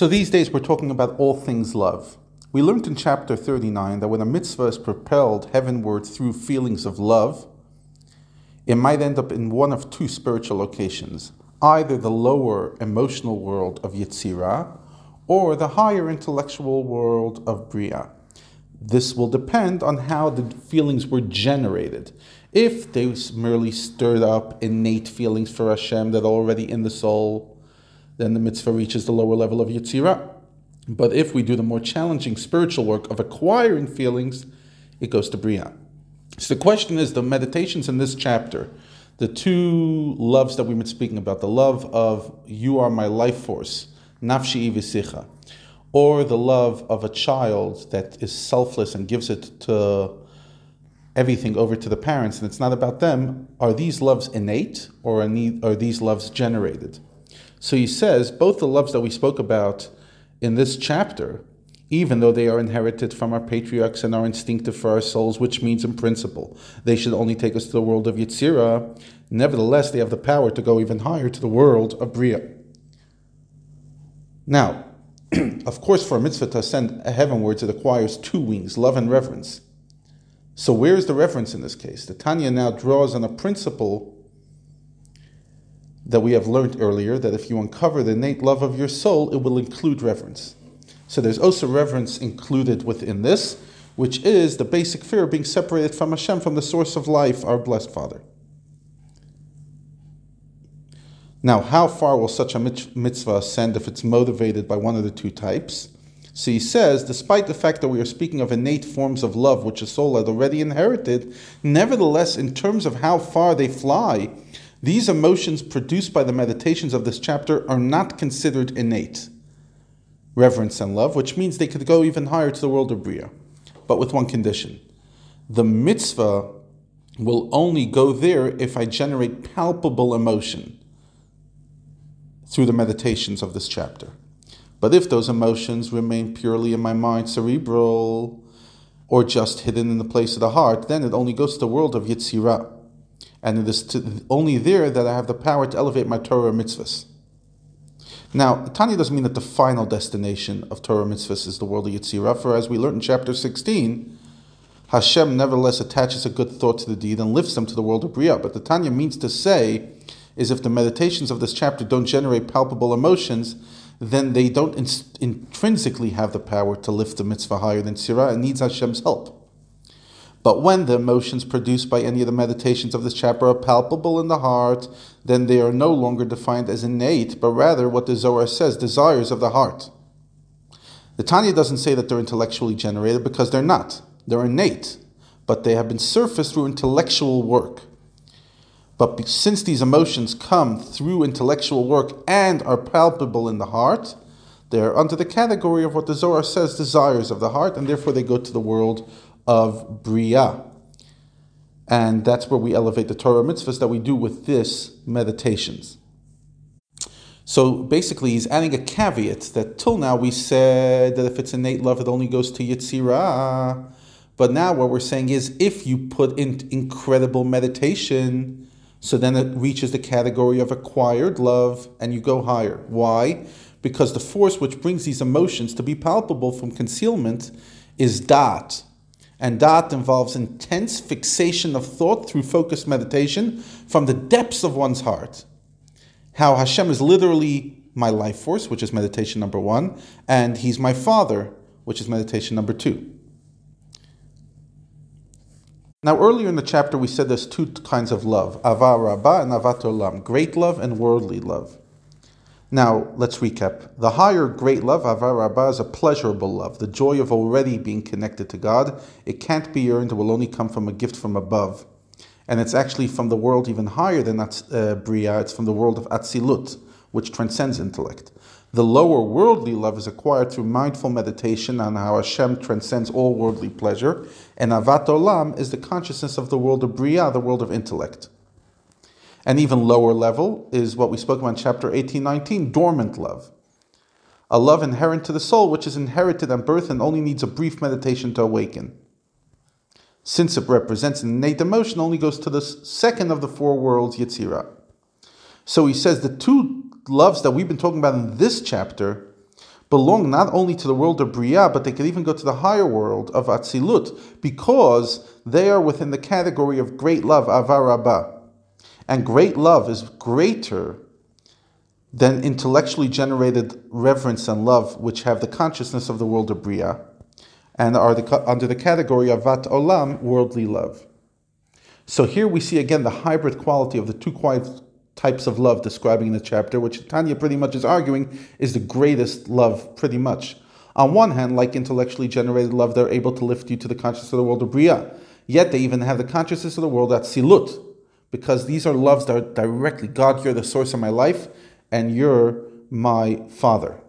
So these days we're talking about all things love. We learned in chapter 39 that when a mitzvah is propelled heavenward through feelings of love, it might end up in one of two spiritual locations either the lower emotional world of Yetzirah or the higher intellectual world of Bria. This will depend on how the feelings were generated. If they merely stirred up innate feelings for Hashem that are already in the soul, then the mitzvah reaches the lower level of Yetzirah. But if we do the more challenging spiritual work of acquiring feelings, it goes to Bria. So the question is the meditations in this chapter, the two loves that we've been speaking about, the love of you are my life force, nafshi v'sicha, or the love of a child that is selfless and gives it to everything over to the parents and it's not about them, are these loves innate or are these loves generated? So he says both the loves that we spoke about in this chapter even though they are inherited from our patriarchs and are instinctive for our souls, which means in principle they should only take us to the world of Yetzirah, nevertheless they have the power to go even higher to the world of Bria. Now, of course, for a mitzvah to ascend heavenwards, it acquires two wings, love and reverence. So where is the reverence in this case? The Tanya now draws on a principle that we have learned earlier, that if you uncover the innate love of your soul, it will include reverence. So there's also reverence included within this, which is the basic fear of being separated from Hashem, from the source of life, our blessed Father. Now, how far will such a mitzvah ascend if it's motivated by one of the two types? So he says, despite the fact that we are speaking of innate forms of love which a soul had already inherited, nevertheless, in terms of how far they fly, these emotions produced by the meditations of this chapter are not considered innate reverence and love, which means they could go even higher to the world of Bria, but with one condition. The mitzvah will only go there if I generate palpable emotion through the meditations of this chapter. But if those emotions remain purely in my mind, cerebral, or just hidden in the place of the heart, then it only goes to the world of Yetzirah. And it is to, only there that I have the power to elevate my Torah mitzvahs. Now, Tanya doesn't mean that the final destination of Torah mitzvahs is the world of Yetzirah, for as we learned in chapter 16, Hashem nevertheless attaches a good thought to the deed and lifts them to the world of Bria. But the Tanya means to say is if the meditations of this chapter don't generate palpable emotions, then they don't in- intrinsically have the power to lift the mitzvah higher than Yetzirah and needs Hashem's help. But when the emotions produced by any of the meditations of this chapter are palpable in the heart, then they are no longer defined as innate, but rather what the Zohar says, desires of the heart. The Tanya doesn't say that they're intellectually generated because they're not. They're innate, but they have been surfaced through intellectual work. But since these emotions come through intellectual work and are palpable in the heart, they are under the category of what the Zohar says desires of the heart, and therefore they go to the world of Bria. And that's where we elevate the Torah mitzvahs that we do with this meditations. So basically, he's adding a caveat that till now we said that if it's innate love, it only goes to Yetzirah. But now what we're saying is if you put in incredible meditation, so then it reaches the category of acquired love and you go higher. Why? Because the force which brings these emotions to be palpable from concealment is da'at, and that involves intense fixation of thought through focused meditation from the depths of one's heart. How Hashem is literally my life force, which is meditation number one, and He's my Father, which is meditation number two. Now, earlier in the chapter, we said there's two kinds of love: ava rabba and avat olam, great love and worldly love. Now, let's recap. The higher great love, Ava Rabbah, is a pleasurable love, the joy of already being connected to God. It can't be earned, it will only come from a gift from above. And it's actually from the world even higher than uh, Bria, it's from the world of Atzilut, which transcends intellect. The lower worldly love is acquired through mindful meditation on how Hashem transcends all worldly pleasure, and Avat Olam is the consciousness of the world of Bria, the world of intellect. An even lower level is what we spoke about in chapter 18 19, dormant love. A love inherent to the soul, which is inherited at birth and only needs a brief meditation to awaken. Since it represents an innate emotion, only goes to the second of the four worlds, Yetzirah. So he says the two loves that we've been talking about in this chapter belong not only to the world of Bria, but they could even go to the higher world of Atzilut, because they are within the category of great love, Ava Rabbah. And great love is greater than intellectually generated reverence and love, which have the consciousness of the world of Bria, and are the, under the category of Vat Olam, worldly love. So here we see again the hybrid quality of the two types of love describing in the chapter, which Tanya pretty much is arguing is the greatest love, pretty much. On one hand, like intellectually generated love, they're able to lift you to the consciousness of the world of Bria. Yet they even have the consciousness of the world Atzilut, because these are loves that are directly God, you're the source of my life, and you're my father.